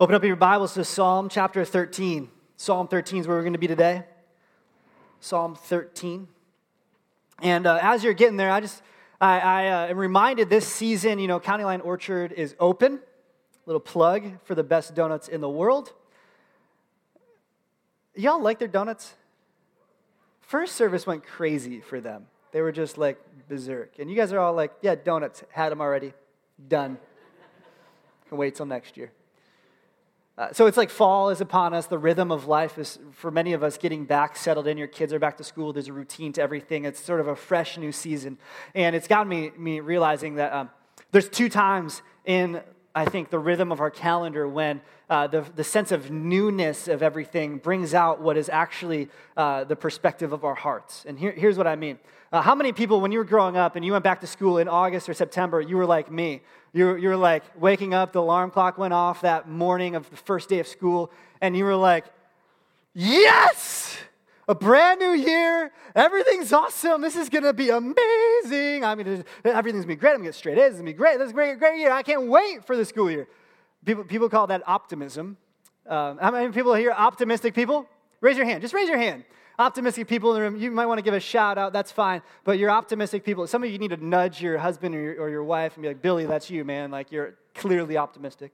Open up your Bibles to Psalm chapter 13. Psalm 13 is where we're going to be today. Psalm 13. And uh, as you're getting there, I just I, I uh, am reminded this season, you know, County Line Orchard is open. Little plug for the best donuts in the world. Y'all like their donuts? First service went crazy for them. They were just like berserk. And you guys are all like, yeah, donuts, had them already, done. Can wait till next year. Uh, so it's like fall is upon us. The rhythm of life is, for many of us, getting back settled in. Your kids are back to school. There's a routine to everything. It's sort of a fresh new season. And it's gotten me, me realizing that um, there's two times in, I think, the rhythm of our calendar when uh, the, the sense of newness of everything brings out what is actually uh, the perspective of our hearts. And here, here's what I mean. Uh, how many people, when you were growing up and you went back to school in August or September, you were like me? You you were like waking up, the alarm clock went off that morning of the first day of school, and you were like, yes! A brand new year. Everything's awesome. This is going to be amazing. I mean, everything's going to be great. I'm going to get straight A's. It's going to be great. This is a great, great year. I can't wait for the school year. People, people call that optimism. Um, how many people here optimistic people? Raise your hand. Just raise your hand optimistic people in the room, you might want to give a shout out. That's fine. But you're optimistic people. Some of you need to nudge your husband or your, or your wife and be like, Billy, that's you, man. Like, you're clearly optimistic.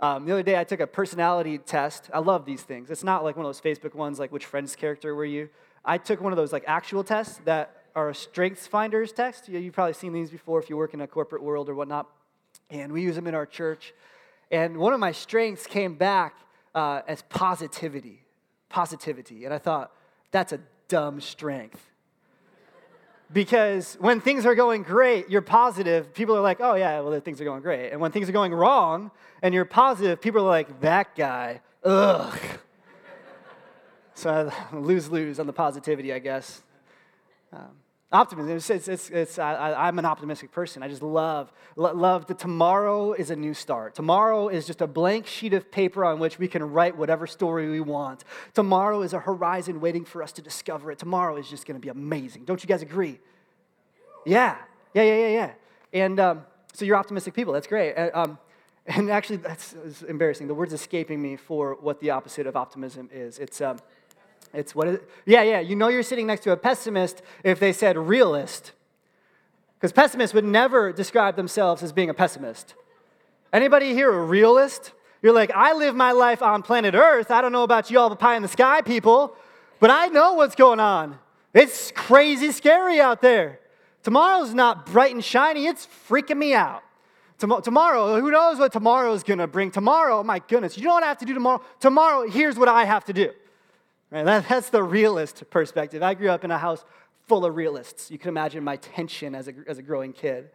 Um, the other day, I took a personality test. I love these things. It's not like one of those Facebook ones, like which friend's character were you. I took one of those like actual tests that are a strengths finders test. You've probably seen these before if you work in a corporate world or whatnot. And we use them in our church. And one of my strengths came back uh, as positivity. Positivity. And I thought, that's a dumb strength. Because when things are going great, you're positive, people are like, oh, yeah, well, things are going great. And when things are going wrong and you're positive, people are like, that guy, ugh. so I lose lose on the positivity, I guess. Um, Optimism. It's, it's, it's, it's I, am an optimistic person. I just love, love that tomorrow is a new start. Tomorrow is just a blank sheet of paper on which we can write whatever story we want. Tomorrow is a horizon waiting for us to discover it. Tomorrow is just going to be amazing. Don't you guys agree? Yeah, yeah, yeah, yeah, yeah. And um, so you're optimistic people. That's great. Um, and actually, that's, that's, embarrassing. The word's escaping me for what the opposite of optimism is. It's um, it's what? it? Yeah, yeah. You know you're sitting next to a pessimist if they said realist. Because pessimists would never describe themselves as being a pessimist. Anybody here a realist? You're like, I live my life on planet Earth. I don't know about you all the pie in the sky people, but I know what's going on. It's crazy scary out there. Tomorrow's not bright and shiny, it's freaking me out. Tom- tomorrow, who knows what tomorrow is going to bring? Tomorrow, my goodness, you know what I have to do tomorrow? Tomorrow, here's what I have to do. Right? That, that's the realist perspective. I grew up in a house full of realists. You can imagine my tension as a, as a growing kid.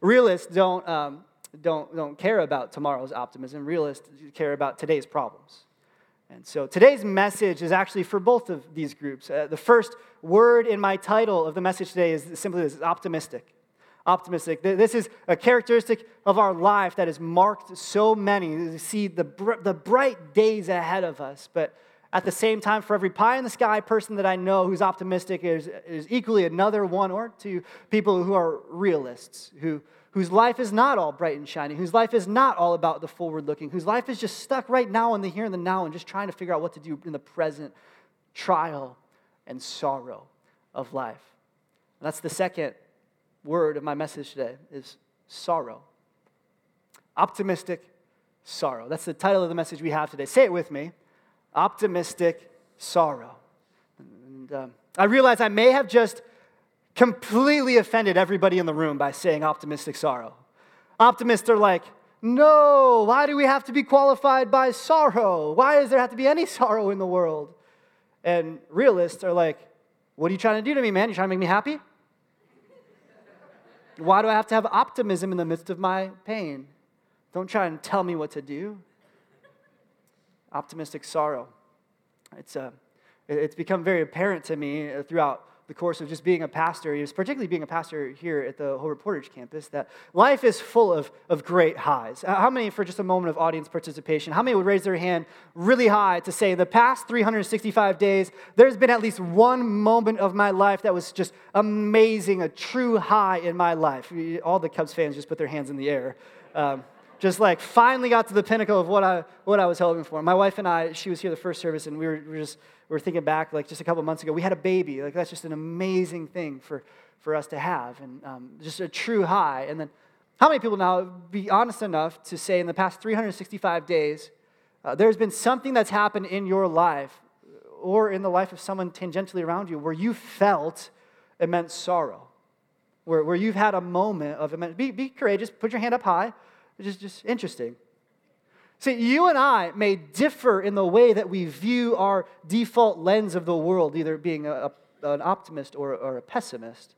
Realists don't, um, don't, don't care about tomorrow's optimism, realists care about today's problems. And so today's message is actually for both of these groups. Uh, the first word in my title of the message today is simply this optimistic. Optimistic. This is a characteristic of our life that has marked so many. You see the, br- the bright days ahead of us, but at the same time, for every pie in the sky person that I know who's optimistic is, is equally another one or two people who are realists, who, whose life is not all bright and shiny, whose life is not all about the forward looking, whose life is just stuck right now in the here and the now and just trying to figure out what to do in the present trial and sorrow of life. And that's the second word of my message today is sorrow. Optimistic sorrow. That's the title of the message we have today. Say it with me optimistic sorrow. And um, I realize I may have just completely offended everybody in the room by saying optimistic sorrow. Optimists are like, no, why do we have to be qualified by sorrow? Why does there have to be any sorrow in the world? And realists are like, what are you trying to do to me, man? You trying to make me happy? Why do I have to have optimism in the midst of my pain? Don't try and tell me what to do optimistic sorrow. It's, uh, it's become very apparent to me uh, throughout the course of just being a pastor, particularly being a pastor here at the Hobart Portage campus, that life is full of, of great highs. Uh, how many, for just a moment of audience participation, how many would raise their hand really high to say, the past 365 days, there's been at least one moment of my life that was just amazing, a true high in my life? All the Cubs fans just put their hands in the air. Um, just like finally got to the pinnacle of what I, what I was hoping for. My wife and I, she was here the first service, and we were, we were just we were thinking back like just a couple months ago. We had a baby. Like that's just an amazing thing for, for us to have, and um, just a true high. And then, how many people now be honest enough to say in the past 365 days, uh, there's been something that's happened in your life or in the life of someone tangentially around you where you felt immense sorrow, where, where you've had a moment of immense. Be, be courageous, put your hand up high. It's just, just interesting. See, you and I may differ in the way that we view our default lens of the world, either being a, a, an optimist or, or a pessimist.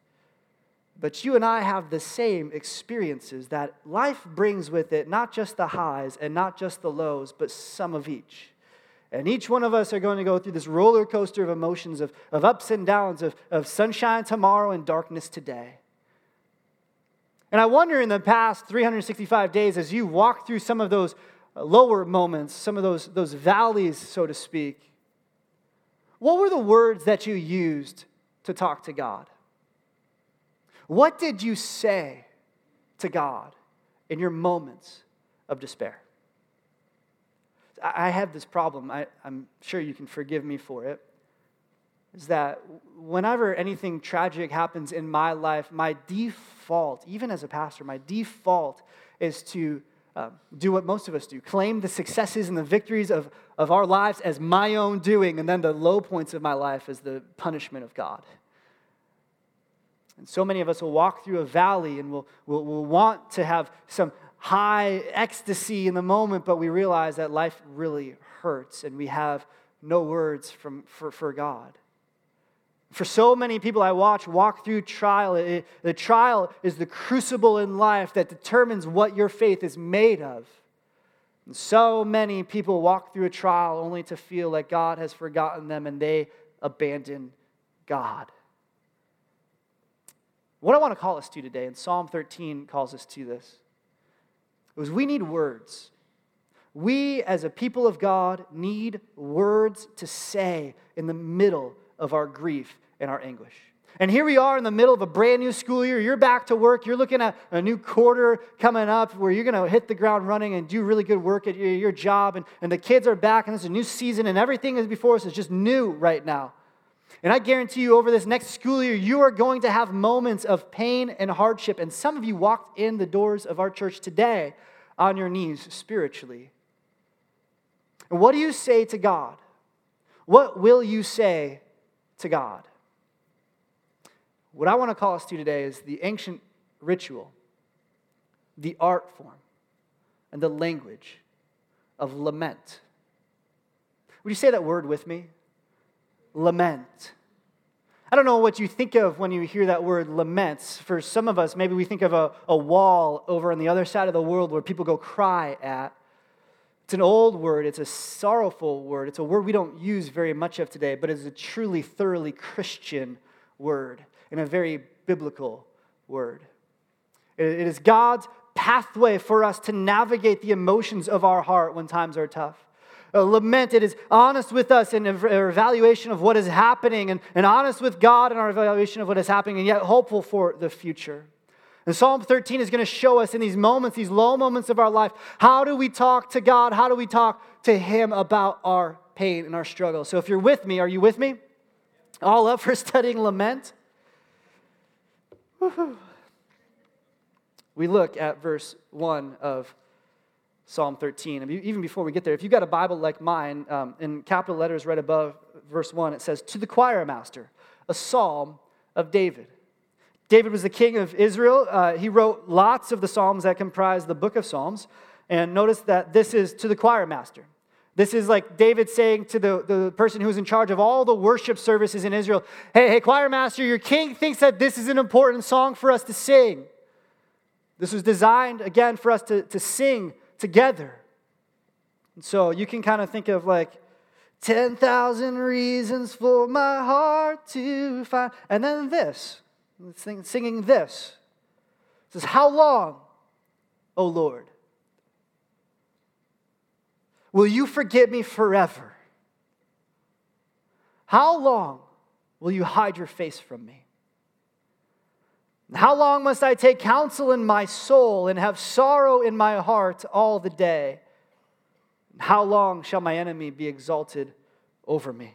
But you and I have the same experiences that life brings with it not just the highs and not just the lows, but some of each. And each one of us are going to go through this roller coaster of emotions, of, of ups and downs, of, of sunshine tomorrow and darkness today. And I wonder in the past 365 days, as you walk through some of those lower moments, some of those, those valleys, so to speak, what were the words that you used to talk to God? What did you say to God in your moments of despair? I have this problem. I, am sure you can forgive me for it. Is that whenever anything tragic happens in my life, my default, even as a pastor, my default is to uh, do what most of us do claim the successes and the victories of, of our lives as my own doing, and then the low points of my life as the punishment of God. And so many of us will walk through a valley and we'll, we'll, we'll want to have some high ecstasy in the moment, but we realize that life really hurts and we have no words from, for, for God. For so many people I watch walk through trial, it, the trial is the crucible in life that determines what your faith is made of. And so many people walk through a trial only to feel like God has forgotten them and they abandon God. What I want to call us to today, and Psalm 13 calls us to this, is we need words. We, as a people of God, need words to say in the middle of our grief and our anguish. And here we are in the middle of a brand new school year. You're back to work. You're looking at a new quarter coming up where you're going to hit the ground running and do really good work at your, your job. And, and the kids are back, and it's a new season, and everything is before us is just new right now. And I guarantee you, over this next school year, you are going to have moments of pain and hardship. And some of you walked in the doors of our church today on your knees spiritually. And what do you say to God? What will you say to God? What I want to call us to today is the ancient ritual, the art form, and the language of lament. Would you say that word with me? lament. I don't know what you think of when you hear that word laments. For some of us, maybe we think of a, a wall over on the other side of the world where people go cry at. It's an old word, it's a sorrowful word, it's a word we don't use very much of today, but it's a truly, thoroughly Christian word and a very biblical word. It is God's pathway for us to navigate the emotions of our heart when times are tough. A lament. It is honest with us in our evaluation of what is happening and, and honest with God in our evaluation of what is happening and yet hopeful for the future. And Psalm 13 is going to show us in these moments, these low moments of our life, how do we talk to God? How do we talk to Him about our pain and our struggle? So if you're with me, are you with me? All up for studying lament? Woo-hoo. We look at verse 1 of Psalm 13. Even before we get there, if you've got a Bible like mine, um, in capital letters right above verse 1, it says, To the choir master, a psalm of David. David was the king of Israel. Uh, he wrote lots of the psalms that comprise the book of Psalms. And notice that this is to the choir master. This is like David saying to the, the person who's in charge of all the worship services in Israel Hey, hey, choir master, your king thinks that this is an important song for us to sing. This was designed, again, for us to, to sing together. And so you can kind of think of like 10,000 reasons for my heart to find. And then this, singing this. It says, How long, O Lord, will you forget me forever? How long will you hide your face from me? How long must I take counsel in my soul and have sorrow in my heart all the day? How long shall my enemy be exalted over me?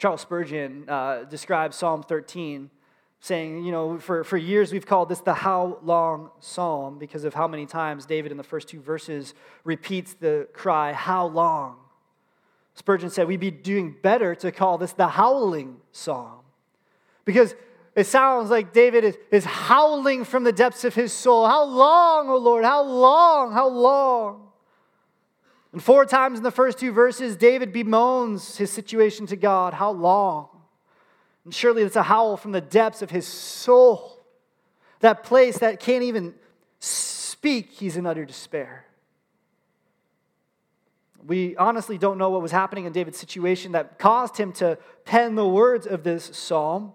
Charles Spurgeon uh, describes Psalm 13 saying, you know, for, for years we've called this the how long psalm because of how many times David in the first two verses repeats the cry, how long? Spurgeon said we'd be doing better to call this the howling psalm because it sounds like David is, is howling from the depths of his soul. How long, O oh Lord? How long? How long? And four times in the first two verses, David bemoans his situation to God. How long? And surely it's a howl from the depths of his soul. That place that can't even speak, he's in utter despair. We honestly don't know what was happening in David's situation that caused him to pen the words of this psalm.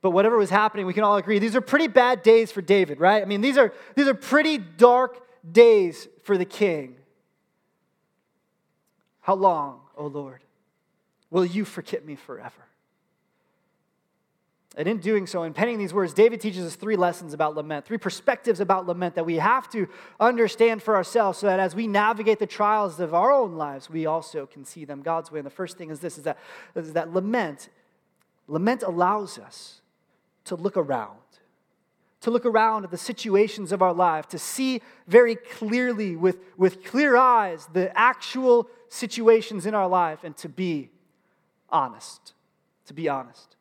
But whatever was happening, we can all agree these are pretty bad days for David, right? I mean, these are, these are pretty dark days for the king. How long, O Lord, will you forget me forever? And in doing so, in penning these words, David teaches us three lessons about lament, three perspectives about lament that we have to understand for ourselves so that as we navigate the trials of our own lives, we also can see them God's way. And the first thing is this is that, is that lament, lament allows us to look around, to look around at the situations of our life, to see very clearly with, with clear eyes the actual situations in our life, and to be honest. To be honest.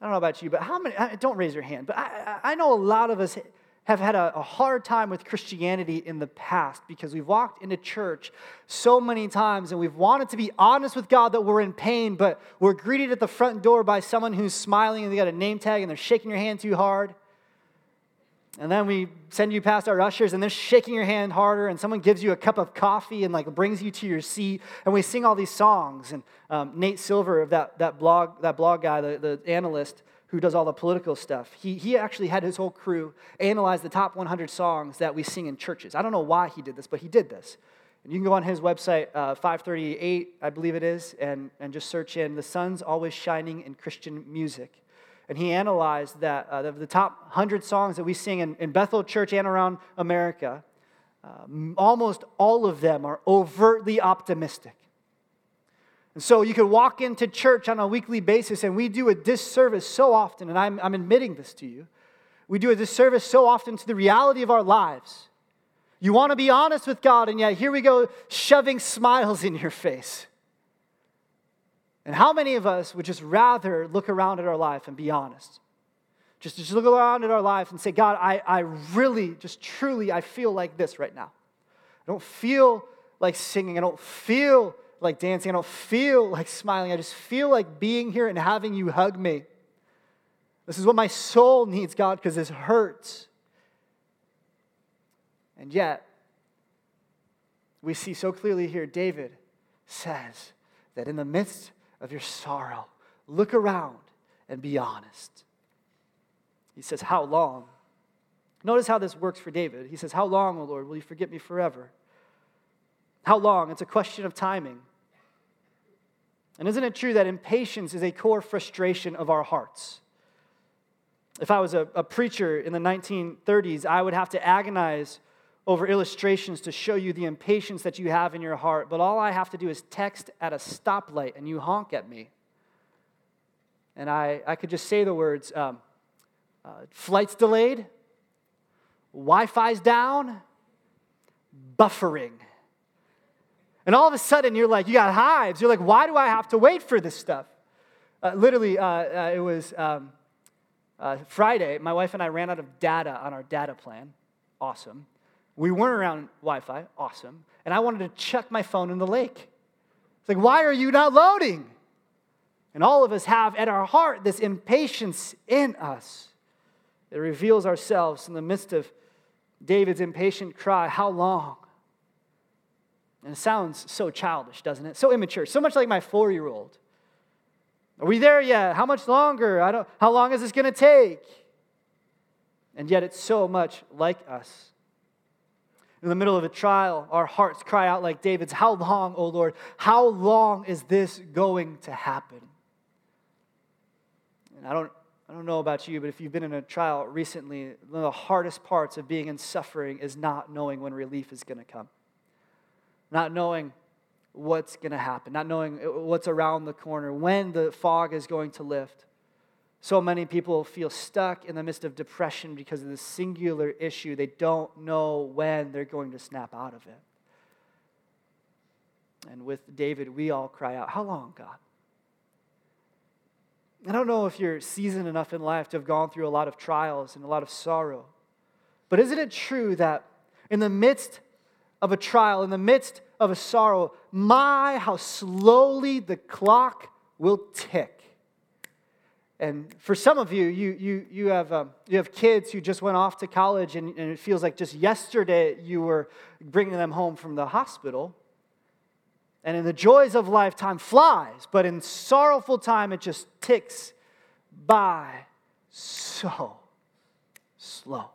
I don't know about you, but how many, don't raise your hand, but I, I know a lot of us have had a, a, hard time with Christianity in the past because we've walked into church so many times and we've wanted to be honest with God that we're in pain, but we're greeted at the front door by someone who's smiling and they got a name tag and they're shaking your hand too hard. And then we send you past our ushers and they're shaking your hand harder, and someone gives you a cup of coffee and like brings you to your seat. And we sing all these songs. And um, Nate Silver of that, that blog, that blog guy, the, the analyst who does all the political stuff, he, he actually had his whole crew analyze the top 100 songs that we sing in churches. I don't know why he did this, but he did this. And you can go on his website, uh, 538, I believe it is, and, and just search in The Sun's Always Shining in Christian Music and he analyzed that uh, the, top 100 songs that we sing in, in Bethel Church and around America, uh, almost all of them are overtly optimistic. And so you could walk into church on a weekly basis, and we do a disservice so often, and I'm, I'm admitting this to you. We do a disservice so often to the reality of our lives. You want to be honest with God, and yet here we go shoving smiles in your face. And how many of us would just rather look around at our life and be honest? Just, just look around at our life and say, God, I, I really, just truly, I feel like this right now. I don't feel like singing. I don't feel like dancing. I don't feel like smiling. I just feel like being here and having you hug me. This is what my soul needs, God, because this hurts. And yet, we see so clearly here, David says that in the midst of your sorrow. Look around and be honest. He says, How long? Notice how this works for David. He says, How long, O Lord, will you forget me forever? How long? It's a question of timing. And isn't it true that impatience is a core frustration of our hearts? If I was a, a preacher in the 1930s, I would have to agonize over illustrations to show you the impatience that you have in your heart, but all I have to do is text at a stoplight and you honk at me. And I, I could just say the words um, uh, flight's delayed, Wi Fi's down, buffering. And all of a sudden, you're like, you got hives. You're like, why do I have to wait for this stuff? Uh, literally, uh, uh, it was um, uh, Friday. My wife and I ran out of data on our data plan. Awesome. We weren't around Wi Fi, awesome. And I wanted to chuck my phone in the lake. It's like, why are you not loading? And all of us have at our heart this impatience in us. It reveals ourselves in the midst of David's impatient cry, How long? And it sounds so childish, doesn't it? So immature, so much like my four year old. Are we there yet? How much longer? I don't, how long is this going to take? And yet it's so much like us. In the middle of a trial, our hearts cry out like David's, How long, O Lord? How long is this going to happen? And I don't, I don't know about you, but if you've been in a trial recently, one of the hardest parts of being in suffering is not knowing when relief is going to come, not knowing what's going to happen, not knowing uh, what's around the corner, when the fog is going to lift. So many people feel stuck in the midst of depression because of this singular issue. They don't know when they're going to snap out of it. And with David, we all cry out, How long, God? I don't know if you're seasoned enough in life to have gone through a lot of trials and a lot of sorrow, but isn't it true that in the midst of a trial, in the midst of a sorrow, my, how slowly the clock will tick? And for some of you, you, you, you, have, um, you have kids who just went off to college, and, and it feels like just yesterday you were bringing them home from the hospital. And in the joys of life, time flies, but in sorrowful time, it just ticks by so slow.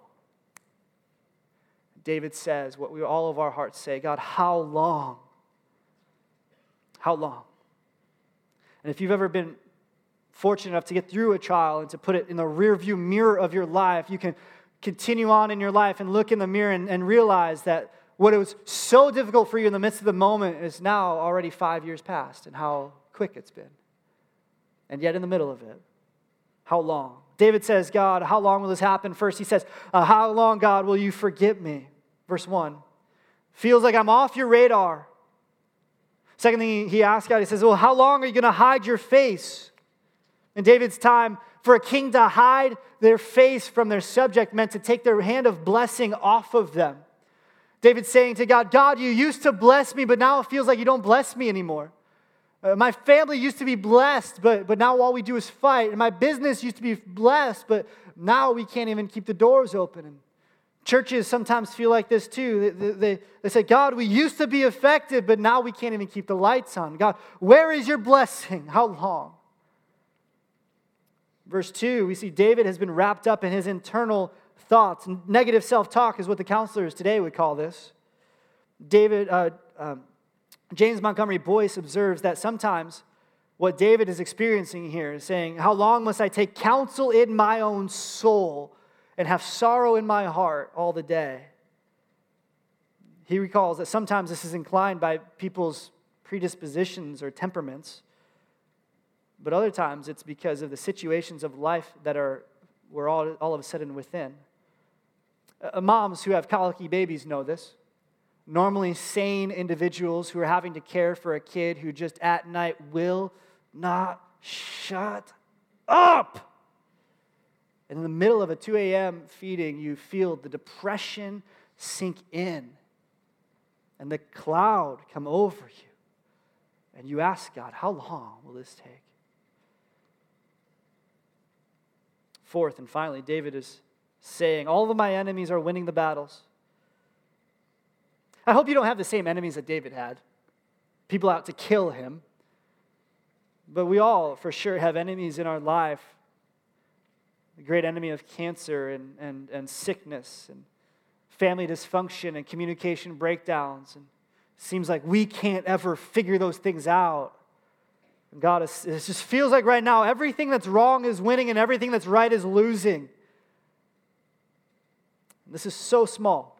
David says what we all of our hearts say God, how long? How long? And if you've ever been fortunate enough to get through a trial and to put it in the rearview mirror of your life, you can continue on in your life and look in the mirror and, and realize that what was so difficult for you in the midst of the moment is now already five years past and how quick it's been. And yet, in the middle of it, how long? David says, God, how long will this happen? First, he says, uh, How long, God, will you forget me? Verse 1. Feels like I'm off your radar. Second thing he asks God, he says, Well, how long are you going to hide your face? In David's time, for a king to hide their face from their subject meant to take their hand of blessing off of them. David's saying to God, God, you used to bless me, but now it feels like you don't bless me anymore. Uh, my family used to be blessed, but, but now all we do is fight. And my business used to be blessed, but now we can't even keep the doors open. And churches sometimes feel like this too. They, they, they say, God, we used to be effective, but now we can't even keep the lights on. God, where is your blessing? How long? Verse 2, we see David has been wrapped up in his internal thoughts. Negative self talk is what the counselors today would call this. David, uh, um, James Montgomery Boice observes that sometimes what David is experiencing here is saying, How long must I take counsel in my own soul and have sorrow in my heart all the day? He recalls that sometimes this is inclined by people's predispositions or temperaments, but other times it's because of the situations of life that are we're all, all of a sudden within. Uh, moms who have colicky babies know this. Normally sane individuals who are having to care for a kid who just at night will not shut up. And in the middle of a 2 a.m. feeding, you feel the depression sink in and the cloud come over you. And you ask God, how long will this take? Fourth and finally, David is saying, All of my enemies are winning the battles. I hope you don't have the same enemies that David had people out to kill him. But we all, for sure, have enemies in our life the great enemy of cancer and, and, and sickness and family dysfunction and communication breakdowns. And seems like we can't ever figure those things out. And God, it just feels like right now everything that's wrong is winning and everything that's right is losing. This is so small.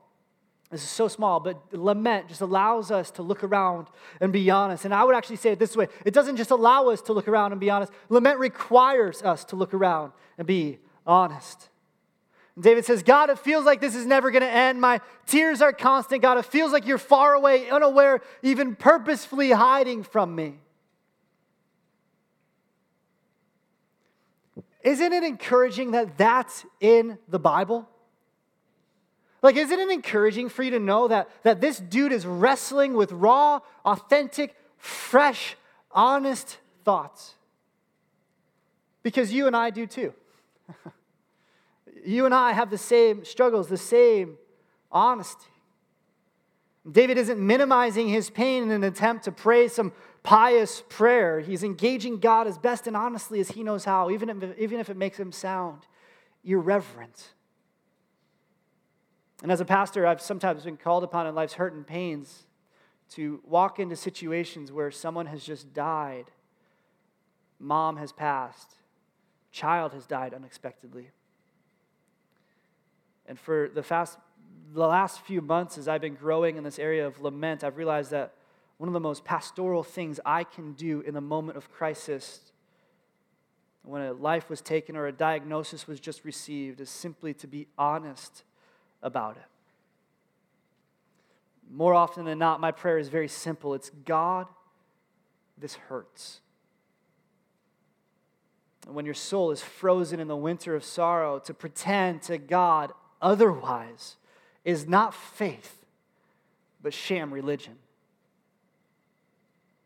This is so small, but lament just allows us to look around and be honest. And I would actually say it this way it doesn't just allow us to look around and be honest, lament requires us to look around and be honest. And David says, God, it feels like this is never going to end. My tears are constant. God, it feels like you're far away, unaware, even purposefully hiding from me. Isn't it encouraging that that's in the Bible? Like, isn't it encouraging for you to know that, that this dude is wrestling with raw, authentic, fresh, honest thoughts? Because you and I do too. you and I have the same struggles, the same honesty. David isn't minimizing his pain in an attempt to praise some pious prayer. He's engaging God as best and honestly as he knows how, even if, even if it makes him sound irreverent. And as a pastor, I've sometimes been called upon in life's hurt and pains to walk into situations where someone has just died, mom has passed, child has died unexpectedly. And for the, fast, the last few months, as I've been growing in this area of lament, I've realized that one of the most pastoral things I can do in the moment of crisis, when a life was taken or a diagnosis was just received, is simply to be honest about it. More often than not, my prayer is very simple it's God, this hurts. And when your soul is frozen in the winter of sorrow, to pretend to God otherwise is not faith, but sham religion.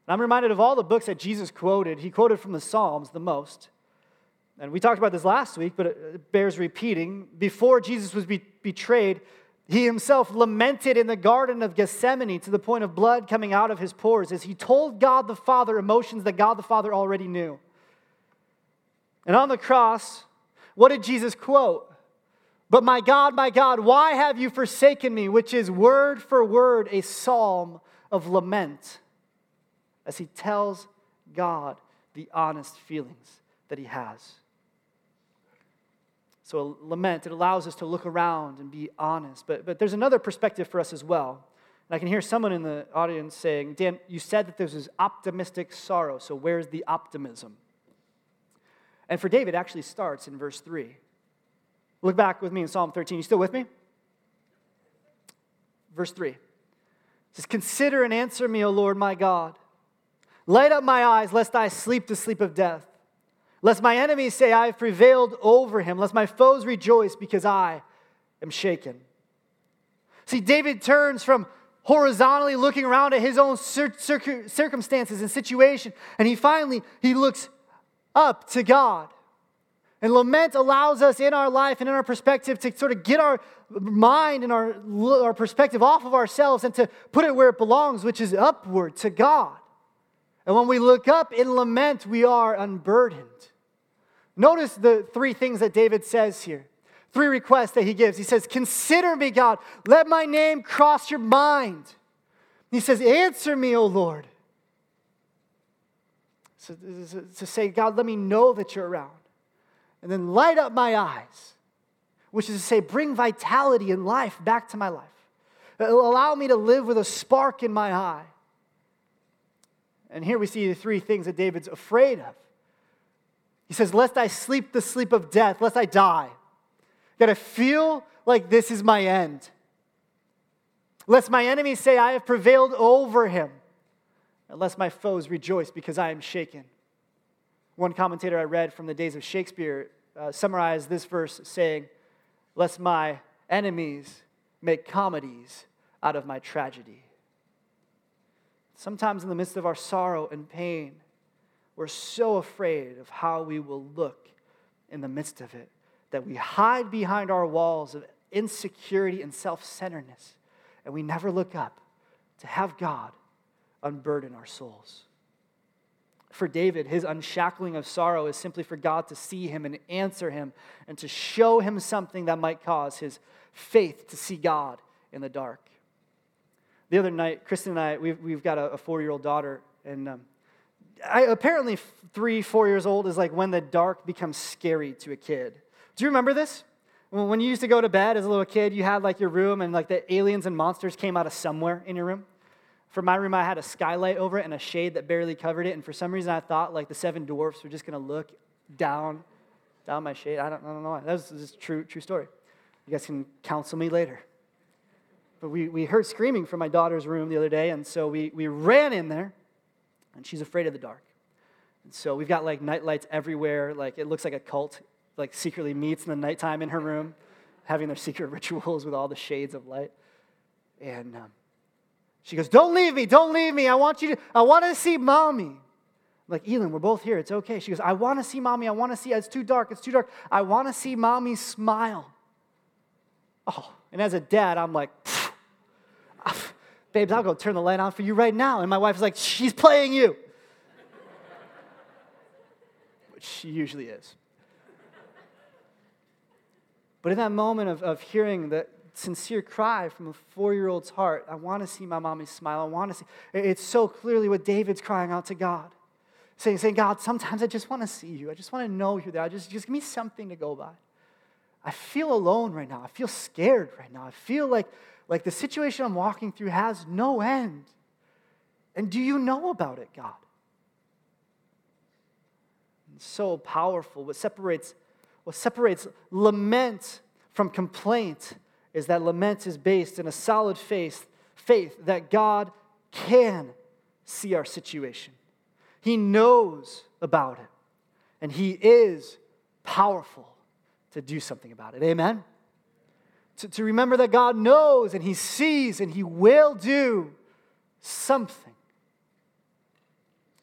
And I'm reminded of all the books that Jesus quoted. He quoted from the Psalms the most. And we talked about this last week, but it bears repeating. Before Jesus was be- betrayed, he himself lamented in the Garden of Gethsemane to the point of blood coming out of his pores as he told God the Father emotions that God the Father already knew. And on the cross, what did Jesus quote? But my God, my God, why have you forsaken me? Which is word for word a psalm of lament as he tells God the honest feelings that he has. So, lament, it allows us to look around and be honest. But, but there's another perspective for us as well. And I can hear someone in the audience saying, Dan, you said that there's this optimistic sorrow. So, where's the optimism? And for David, actually starts in verse 3. Look back with me in Psalm 13. You still with me? Verse 3. It says, Consider and answer me, O Lord my God. Light up my eyes, lest I sleep the sleep of death. Lest my enemies say, I have prevailed over him. Lest my foes rejoice because I am shaken. See, David turns from horizontally looking around at his own circumstances and situation, and he finally he looks up to God. And lament allows us in our life and in our perspective to sort of get our mind and our, our perspective off of ourselves and to put it where it belongs, which is upward to God. And when we look up in lament, we are unburdened. Notice the three things that David says here. Three requests that he gives. He says, Consider me, God. Let my name cross your mind. He says, Answer me, O Lord. So, to say, God, let me know that you're around. And then light up my eyes, which is to say, bring vitality and life back to my life. Allow me to live with a spark in my eye. And here we see the three things that David's afraid of. He says, Lest I sleep the sleep of death, lest I die. That I feel like this is my end. Lest my enemies say, I have prevailed over him. And lest my foes rejoice because I am shaken. One commentator I read from the days of Shakespeare uh, summarized this verse saying, Lest my enemies make comedies out of my tragedy. Sometimes, in the midst of our sorrow and pain, we're so afraid of how we will look in the midst of it that we hide behind our walls of insecurity and self centeredness, and we never look up to have God unburden our souls. For David, his unshackling of sorrow is simply for God to see him and answer him and to show him something that might cause his faith to see God in the dark. The other night, Kristen and I, we've, we've got a, a four year old daughter, and um, I, apparently, three, four years old is like when the dark becomes scary to a kid. Do you remember this? When you used to go to bed as a little kid, you had like your room, and like the aliens and monsters came out of somewhere in your room. For my room, I had a skylight over it and a shade that barely covered it. And for some reason, I thought like the seven dwarfs were just to look down, down my shade. I don't, I don't know why. That was just true, true story. You guys can counsel me later. But we, we heard screaming from my daughter's room the other day, and so we, we ran in there, and she's afraid of the dark. And so we've got like night lights everywhere. Like it looks like a cult, like secretly meets in the nighttime in her room, having their secret rituals with all the shades of light. And um, she goes, Don't leave me, don't leave me. I want you to, I want to see mommy. like, Elin, we're both here. It's okay. She goes, I want to see mommy. I want to see. It's too dark. It's too dark. I want to see mommy smile. Oh, and as a dad, I'm like, babes, I'll go turn the light on for you right now. And my wife's like, she's playing you. Which she usually is. But in that moment of, of hearing the sincere cry from a four year old's heart, I want to see my mommy smile. I want to see. It's so clearly what David's crying out to God. Saying, saying, God, sometimes I just want to see you. I just want to know you're there. I just, just give me something to go by. I feel alone right now. I feel scared right now. I feel like, like the situation I'm walking through has no end. And do you know about it, God? It's so powerful. What separates, what separates lament from complaint is that lament is based in a solid faith, faith that God can see our situation. He knows about it, and He is powerful to do something about it. Amen? To, to remember that God knows and He sees and He will do something.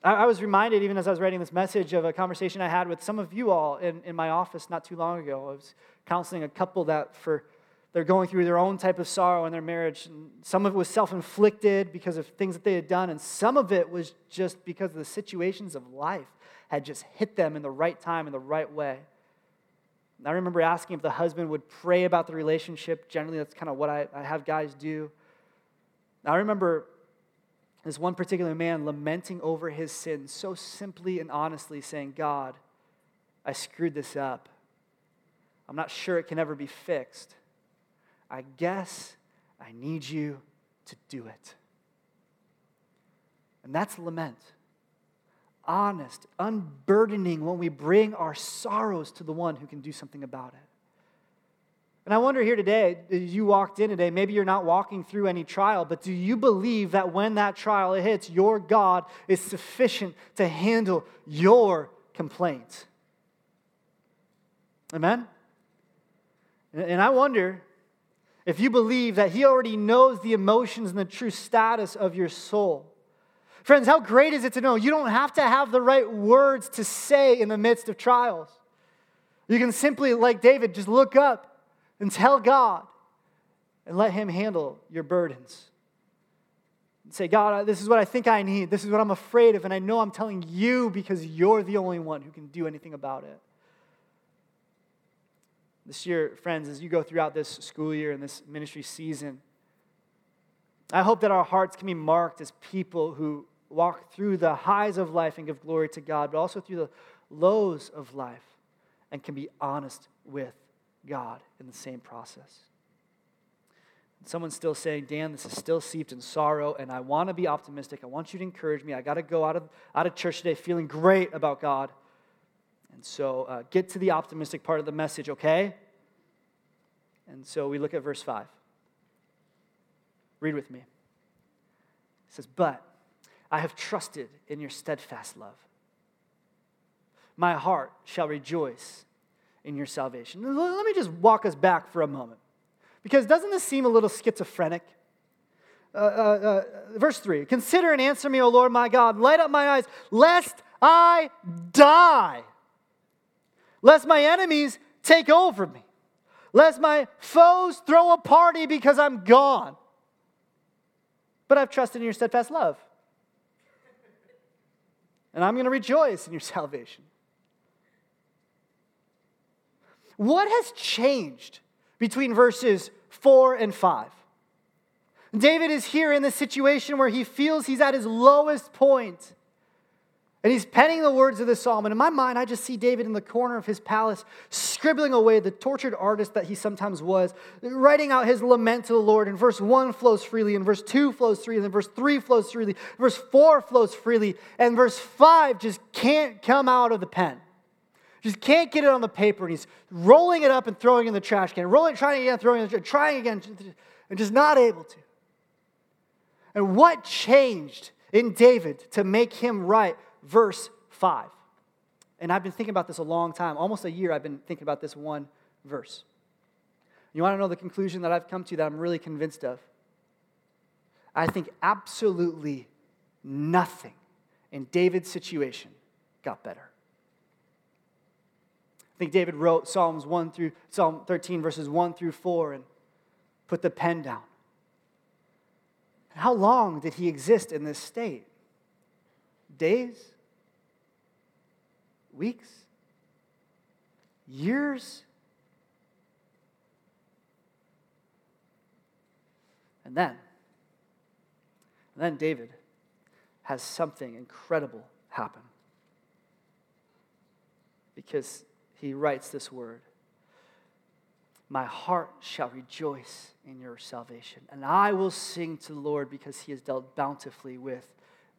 I, I was reminded, even as I was writing this message, of a conversation I had with some of you all in, in my office not too long ago. I was counseling a couple that for they're going through their own type of sorrow in their marriage. And some of it was self inflicted because of things that they had done, and some of it was just because the situations of life had just hit them in the right time, in the right way. I remember asking if the husband would pray about the relationship. Generally, that's kind of what I, I have guys do. I remember this one particular man lamenting over his sin so simply and honestly, saying, God, I screwed this up. I'm not sure it can ever be fixed. I guess I need you to do it. And that's lament honest, unburdening when we bring our sorrows to the one who can do something about it. And I wonder here today, as you walked in today, maybe you're not walking through any trial, but do you believe that when that trial hits, your God is sufficient to handle your complaint? Amen? And I wonder if you believe that He already knows the emotions and the true status of your soul. Friends, how great is it to know you don't have to have the right words to say in the midst of trials. You can simply, like David, just look up and tell God and let Him handle your burdens. And say, God, this is what I think I need. This is what I'm afraid of. And I know I'm telling you because you're the only one who can do anything about it. This year, friends, as you go throughout this school year and this ministry season, I hope that our hearts can be marked as people who walk through the highs of life and give glory to God, but also through the lows of life and can be honest with God in the same process. Someone's still saying, Dan, this is still seeped in sorrow, and I want to be optimistic. I want you to encourage me. I got to go out of, out of church today feeling great about God. And so uh, get to the optimistic part of the message, okay? And so we look at verse 5. Read with me. It says, But I have trusted in your steadfast love. My heart shall rejoice in your salvation. Let me just walk us back for a moment. Because doesn't this seem a little schizophrenic? Uh, uh, uh, verse 3 Consider and answer me, O Lord my God. Light up my eyes, lest I die, lest my enemies take over me, lest my foes throw a party because I'm gone. But I've trusted in your steadfast love and I'm going to rejoice in your salvation. What has changed between verses 4 and 5? David is here in this situation where he feels he's at his lowest point. And he's penning the words of this psalm. And in my mind, I just see David in the corner of his palace, scribbling away the tortured artist that he sometimes was, writing out his lament to the Lord. And verse 1 flows freely, and verse 2 flows freely, and verse 3 flows freely, verse 4 flows freely, and verse 5 just can't come out of the pen. Just can't get it on the paper. And he's rolling it up and throwing it in the trash can, rolling, trying again, throwing it, trying again, and just not able to. And what changed in David to make him right? Verse 5. And I've been thinking about this a long time. Almost a year I've been thinking about this one verse. You want to know the conclusion that I've come to that I'm really convinced of? I think absolutely nothing in David's situation got better. I think David wrote Psalms 1 through Psalm 13 verses 1 through 4 and put the pen down. How long did he exist in this state? Days? Weeks? Years? And then, and then David has something incredible happen. Because he writes this word My heart shall rejoice in your salvation, and I will sing to the Lord because he has dealt bountifully with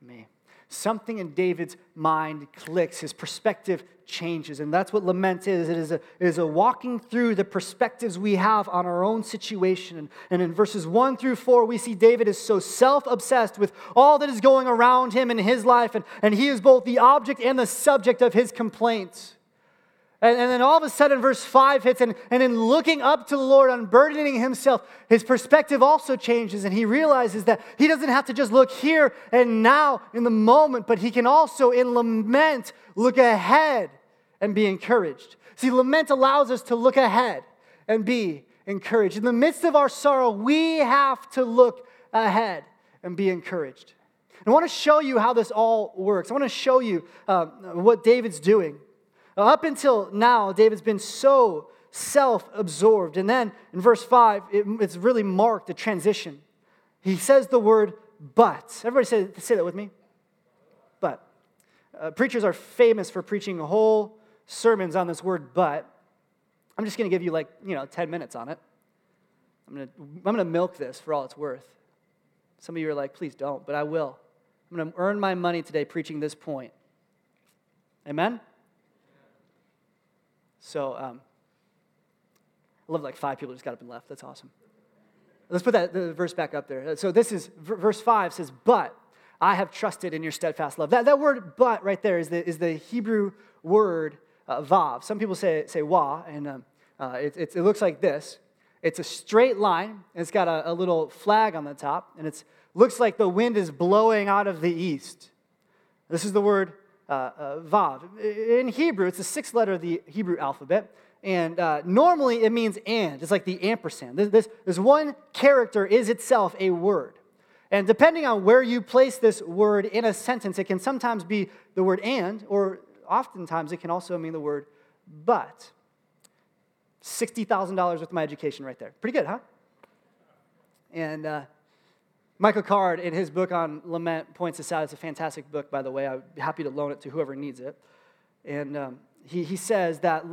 me. Something in David's mind clicks, his perspective changes. And that's what lament is it is a, it is a walking through the perspectives we have on our own situation. And, and in verses 1 through 4, we see David is so self obsessed with all that is going around him in his life, and, and he is both the object and the subject of his complaints. And, and, then all of a sudden, verse 5 hits, and, and in looking up to the Lord, unburdening himself, his perspective also changes, and he realizes that he doesn't have to just look here and now in the moment, but he can also, in lament, look ahead and be encouraged. See, lament allows us to look ahead and be encouraged. In the midst of our sorrow, we have to look ahead and be encouraged. I want to show you how this all works. I want to show you uh, what David's doing. Up until now, David's been so self absorbed. And then in verse 5, it, it's really marked a transition. He says the word but. Everybody say, say that with me. But. Uh, preachers are famous for preaching whole sermons on this word but. I'm just going to give you like, you know, 10 minutes on it. I'm going to I'm going to milk this for all it's worth. Some of you are like, please don't, but I will. I'm going to earn my money today preaching this point. Amen? So um, I love like five people just got up and left. That's awesome. Let's put that verse back up there. So this is verse five says, "But I have trusted in your steadfast love." That, that word "but" right there is the, is the Hebrew word uh, "vav." Some people say say "wa," and um, uh, it, it, it, looks like this. It's a straight line, and it's got a, a little flag on the top, and it looks like the wind is blowing out of the east. This is the word vav. In Hebrew, it's the sixth letter of the Hebrew alphabet. And uh, normally it means and. It's like the ampersand. This, this, this one character is itself a word. And depending on where you place this word in a sentence, it can sometimes be the word and, or oftentimes it can also mean the word but. $60,000 with my education right there. Pretty good, huh? And uh, Michael Card, in his book on lament, points this out. It's a fantastic book, by the way. I'd be happy to loan it to whoever needs it. And um, he, he says that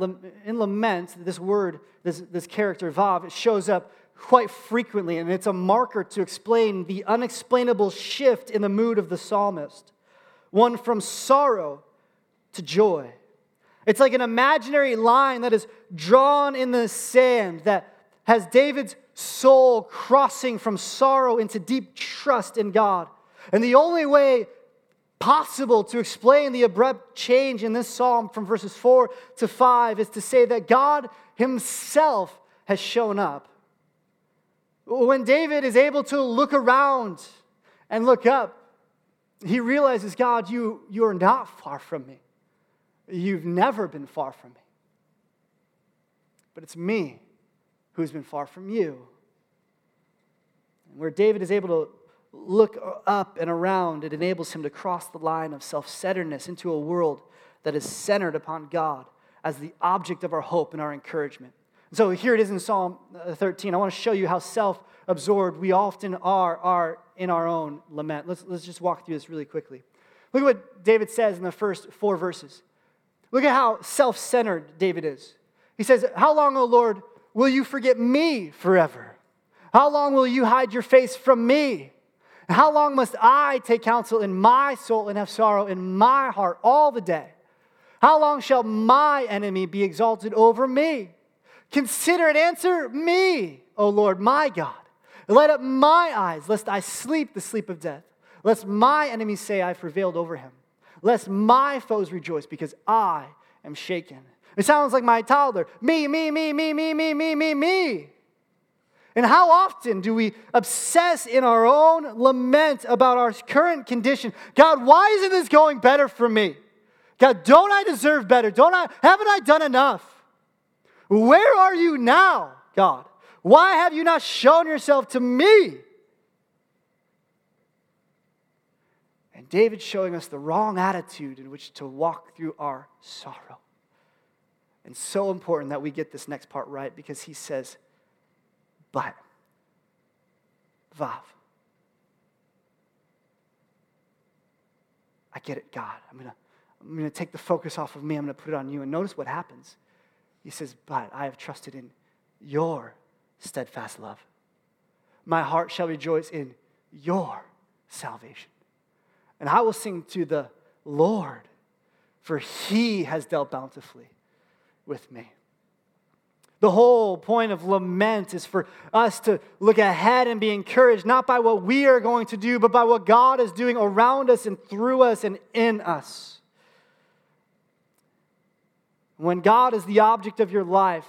in lament, this word, this, this character, Vav, shows up quite frequently, and it's a marker to explain the unexplainable shift in the mood of the psalmist one from sorrow to joy. It's like an imaginary line that is drawn in the sand that has David's soul crossing from sorrow into deep trust in God. And the only way possible to explain the abrupt change in this psalm from verses 4 to 5 is to say that God Himself has shown up. When David is able to look around and look up, he realizes, God, you, you are not far from me. You've never been far from me. But it's me who's been far from you. Where David is able to look up and around, it enables him to cross the line of self centeredness into a world that is centered upon God as the object of our hope and our encouragement. So here it is in Psalm uh, 13. I want to show you how self absorbed we often are, are in our own lament. Let's, let's just walk through this really quickly. Look at what David says in the first four verses. Look at how self centered David is. He says, How long, O Lord, will you forget me forever? How long will you hide your face from me? How long must I take counsel in my soul and have sorrow in my heart all the day? How long shall my enemy be exalted over me? Consider and answer me, O Lord my God. Light up my eyes, lest I sleep the sleep of death, lest my enemies say I prevailed over him, lest my foes rejoice because I am shaken. It sounds like my toddler. Me, me, me, me, me, me, me, me, me. And how often do we obsess in our own lament about our current condition? God, why isn't this going better for me? God, don't I deserve better? Don't I haven't I done enough? Where are you now, God? Why have you not shown yourself to me? And David's showing us the wrong attitude in which to walk through our sorrow. And so important that we get this next part right because he says, but, Vav. I get it, God. I'm going to I'm going to take the focus off of me. I'm going to put it on you. And notice what happens. He says, But I have trusted in your steadfast love. My heart shall rejoice in your salvation. And I will sing to the Lord, for he has dealt bountifully with me. The whole point of lament is for us to look ahead and be encouraged, not by what we are going to do, but by what God is doing around us and through us and in us. When God is the object of your life,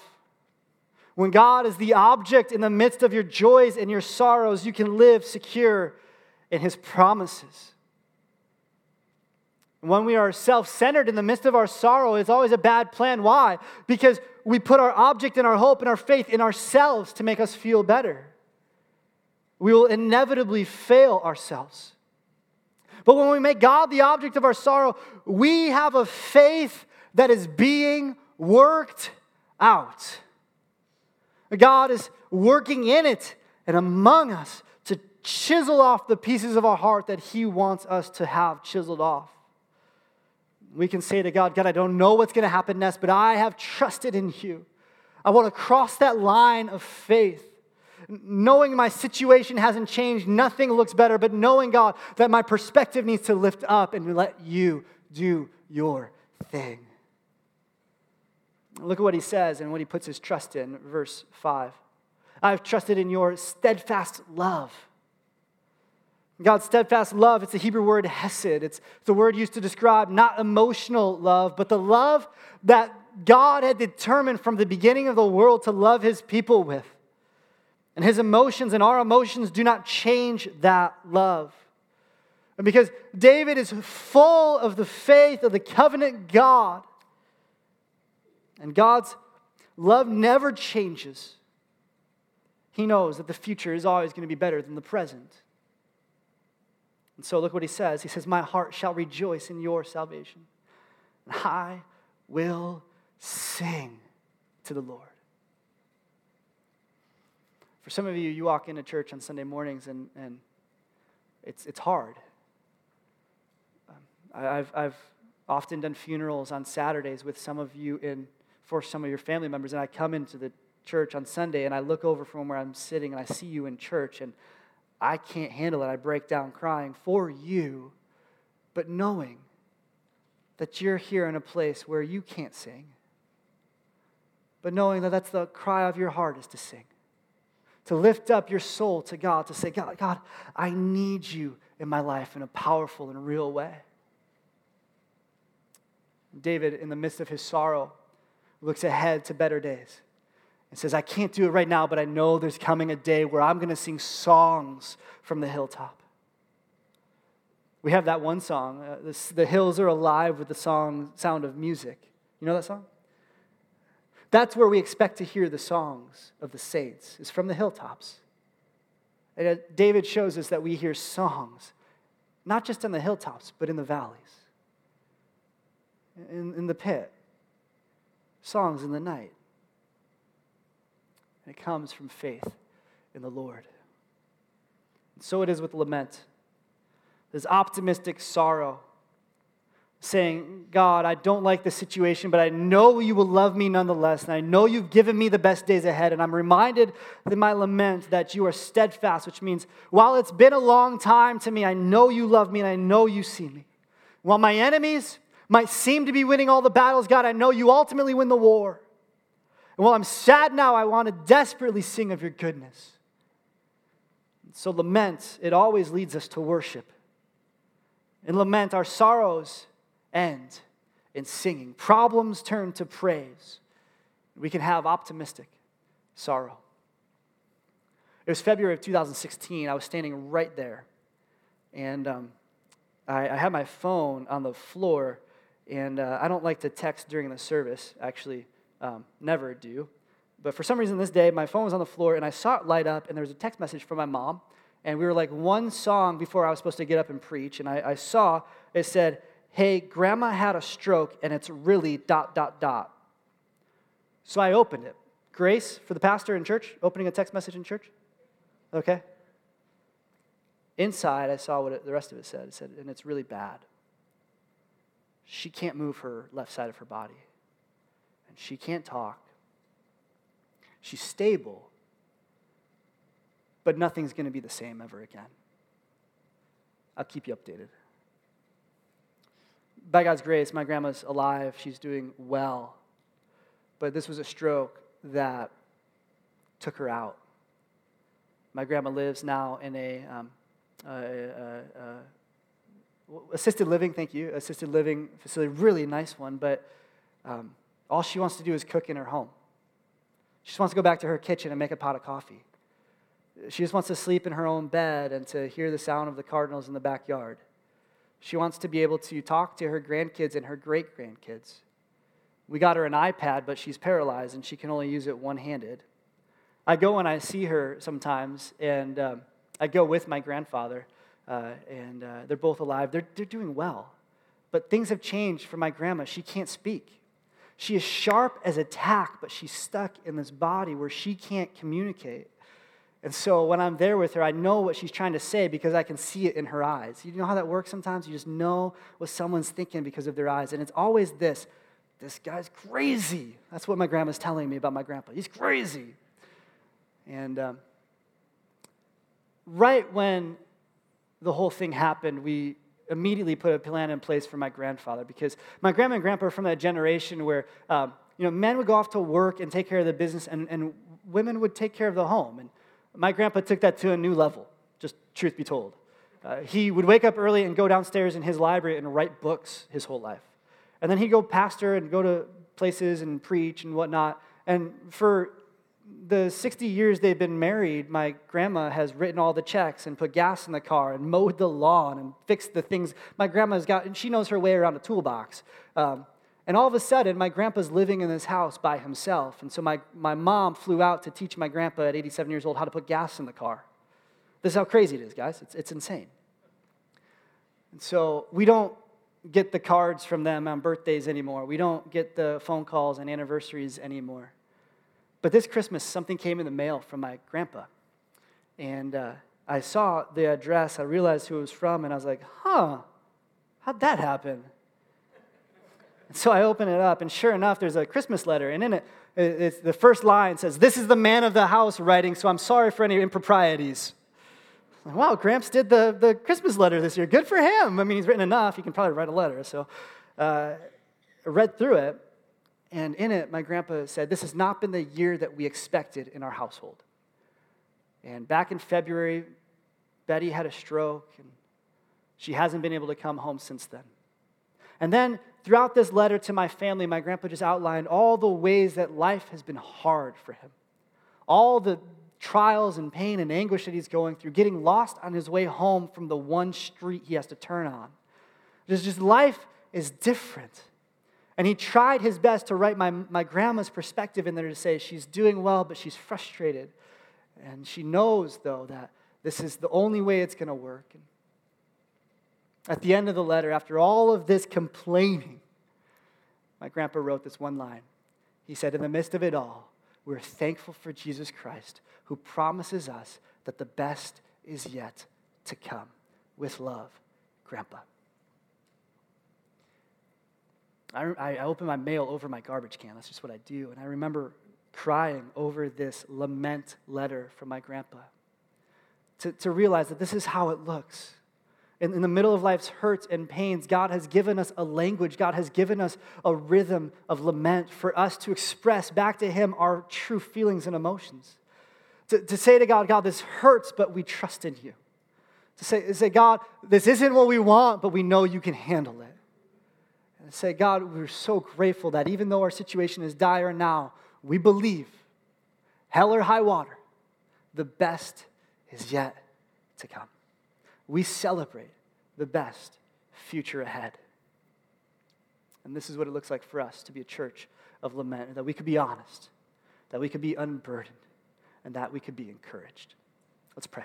when God is the object in the midst of your joys and your sorrows, you can live secure in His promises. When we are self centered in the midst of our sorrow, it's always a bad plan. Why? Because we put our object and our hope and our faith in ourselves to make us feel better. We will inevitably fail ourselves. But when we make God the object of our sorrow, we have a faith that is being worked out. God is working in it and among us to chisel off the pieces of our heart that He wants us to have chiseled off. We can say to God, God, I don't know what's going to happen next, but I have trusted in you. I want to cross that line of faith. Knowing my situation hasn't changed, nothing looks better, but knowing, God, that my perspective needs to lift up and let you do your thing. Look at what he says and what he puts his trust in, verse 5. I've trusted in your steadfast love. God's steadfast love, it's the Hebrew word hesed. It's the word used to describe not emotional love, but the love that God had determined from the beginning of the world to love his people with. And his emotions and our emotions do not change that love. And because David is full of the faith of the covenant God, and God's love never changes, he knows that the future is always going to be better than the present. And so look what he says. He says, My heart shall rejoice in your salvation, and I will sing to the Lord. For some of you, you walk into church on Sunday mornings and, and it's, it's hard. Um, I've, I've often done funerals on Saturdays with some of you in, for some of your family members, and I come into the church on Sunday and I look over from where I'm sitting and I see you in church and I can't handle it. I break down crying for you, but knowing that you're here in a place where you can't sing, but knowing that that's the cry of your heart is to sing, to lift up your soul to God, to say, God, God, I need you in my life in a powerful and real way. David, in the midst of his sorrow, looks ahead to better days and says, I can't do it right now, but I know there's coming a day where I'm going to sing songs from the hilltop. We have that one song, uh, The Hills Are Alive with the song Sound of Music. You know that song? That's where we expect to hear the songs of the saints, is from the hilltops. And uh, David shows us that we hear songs, not just on the hilltops, but in the valleys, in, in the pit, songs in the night. And it comes from faith in the Lord. And so it is with lament. This optimistic sorrow, saying, God, I don't like the situation, but I know you will love me nonetheless, and I know you've given me the best days ahead. And I'm reminded in my lament that you are steadfast, which means while it's been a long time to me, I know you love me and I know you see me. While my enemies might seem to be winning all the battles, God, I know you ultimately win the war. And while I'm sad now, I want to desperately sing of your goodness. So, lament, it always leads us to worship. In lament, our sorrows end in singing, problems turn to praise. We can have optimistic sorrow. It was February of 2016. I was standing right there. And um, I, I, had my phone on the floor. And uh, I don't like to text during the service, actually, um, never do. But for some reason this day, my phone was on the floor and I saw it light up, and there was a text message from my mom. And we were like one song before I was supposed to get up and preach. And I, I saw it said, Hey, grandma had a stroke and it's really dot, dot, dot. So I opened it. Grace for the pastor in church, opening a text message in church? Okay. Inside, I saw what it, the rest of it said. It said, and it's really bad. She can't move her left side of her body, she can't talk. She's stable, but nothing's going to be the same ever again. I'll keep you updated. By God's grace, my grandma's alive. She's doing well. But this was a stroke that took her out. My grandma lives now in a, um, assisted living, thank you, assisted living facility, really nice one, but um, all she wants to do is cook in her home. She just wants to go back to her kitchen and make a pot of coffee. She just wants to sleep in her own bed and to hear the sound of the cardinals in the backyard. She wants to be able to talk to her grandkids and her great grandkids. We got her an iPad, but she's paralyzed and she can only use it one handed. I go and I see her sometimes, and um, I go with my grandfather, uh, and uh, they're both alive. They're, they're doing well. But things have changed for my grandma. She can't speak. She is sharp as a tack, but she's stuck in this body where she can't communicate. And so when I'm there with her, I know what she's trying to say because I can see it in her eyes. You know how that works sometimes? You just know what someone's thinking because of their eyes. And it's always this this guy's crazy. That's what my grandma's telling me about my grandpa. He's crazy. And um, right when the whole thing happened, we immediately put a plan in place for my grandfather because my grandma and grandpa are from that generation where um, you know men would go off to work and take care of the business and, and women would take care of the home. And my grandpa took that to a new level just truth be told. Uh, he would wake up early and go downstairs in his library and write books his whole life. And then he'd go pastor and go to places and preach and whatnot. And for the 60 years they've been married, my grandma has written all the checks and put gas in the car and mowed the lawn and fixed the things. My grandma's got, and she knows her way around a toolbox. Um, and all of a sudden, my grandpa's living in this house by himself. And so my, my mom flew out to teach my grandpa at 87 years old how to put gas in the car. This is how crazy it is, guys. It's, it's insane. And so we don't get the cards from them on birthdays anymore. We don't get the phone calls and anniversaries anymore. But this Christmas, something came in the mail from my grandpa. And uh, I saw the address, I realized who it was from, and I was like, huh, how'd that happen? And so I open it up, and sure enough, there's a Christmas letter, and in it, it's the first line says, This is the man of the house writing, so I'm sorry for any improprieties. Like, wow, Gramps did the, the Christmas letter this year. Good for him. I mean, he's written enough. He can probably write a letter. So uh, I read through it, and in it, my grandpa said, This has not been the year that we expected in our household. And back in February, Betty had a stroke, and she hasn't been able to come home since then. And then throughout this letter to my family, my grandpa just outlined all the ways that life has been hard for him, all the trials and pain and anguish that he's going through, getting lost on his way home from the one street he has to turn on. Just, just life is different. And he tried his best to write my, my grandma's perspective in there to say she's doing well, but she's frustrated. And she knows, though, that this is the only way it's going to work. And at the end of the letter, after all of this complaining, my grandpa wrote this one line. He said, In the midst of it all, we're thankful for Jesus Christ, who promises us that the best is yet to come. With love, Grandpa. I, I open my mail over my garbage can. That's just what I do. And I remember crying over this lament letter from my grandpa to, to realize that this is how it looks. In, in the middle of life's hurts and pains, God has given us a language, God has given us a rhythm of lament for us to express back to Him our true feelings and emotions. To, to say to God, God, this hurts, but we trust in you. To say, to say, God, this isn't what we want, but we know you can handle it and say, God, we're so grateful that even though our situation is dire now, we believe, hell or high water, the best is yet to come. We celebrate the best future ahead. And this is what it looks like for us to be a church of lament, that we could be honest, that we could be unburdened, and that we could be encouraged. Let's pray.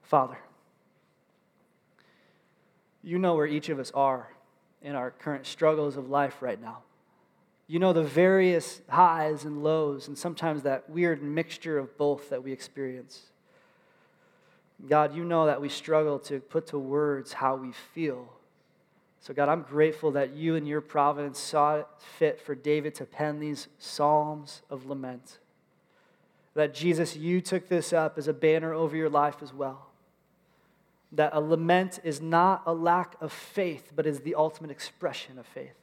Father, you know where each of us are in our current struggles of life right now. You know the various highs and lows, and sometimes that weird mixture of both that we experience. God, you know that we struggle to put to words how we feel. So, God, I'm grateful that you and your providence saw it fit for David to pen these psalms of lament. That, Jesus, you took this up as a banner over your life as well. That a lament is not a lack of faith, but is the ultimate expression of faith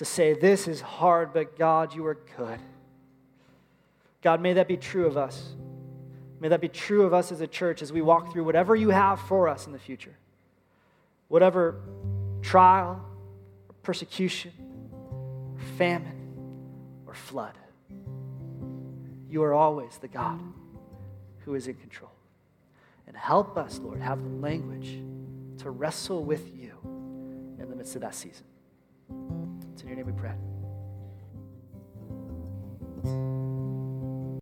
to say, This is hard, but God, you are good. God, may that be true of us. May that be true of us as a church as we walk through whatever you have for us in the future. Whatever trial, or persecution, or famine, or flood. You are always the God who is in control. And help us, Lord, have the language to wrestle with you in the midst of that season. It's in your name we pray.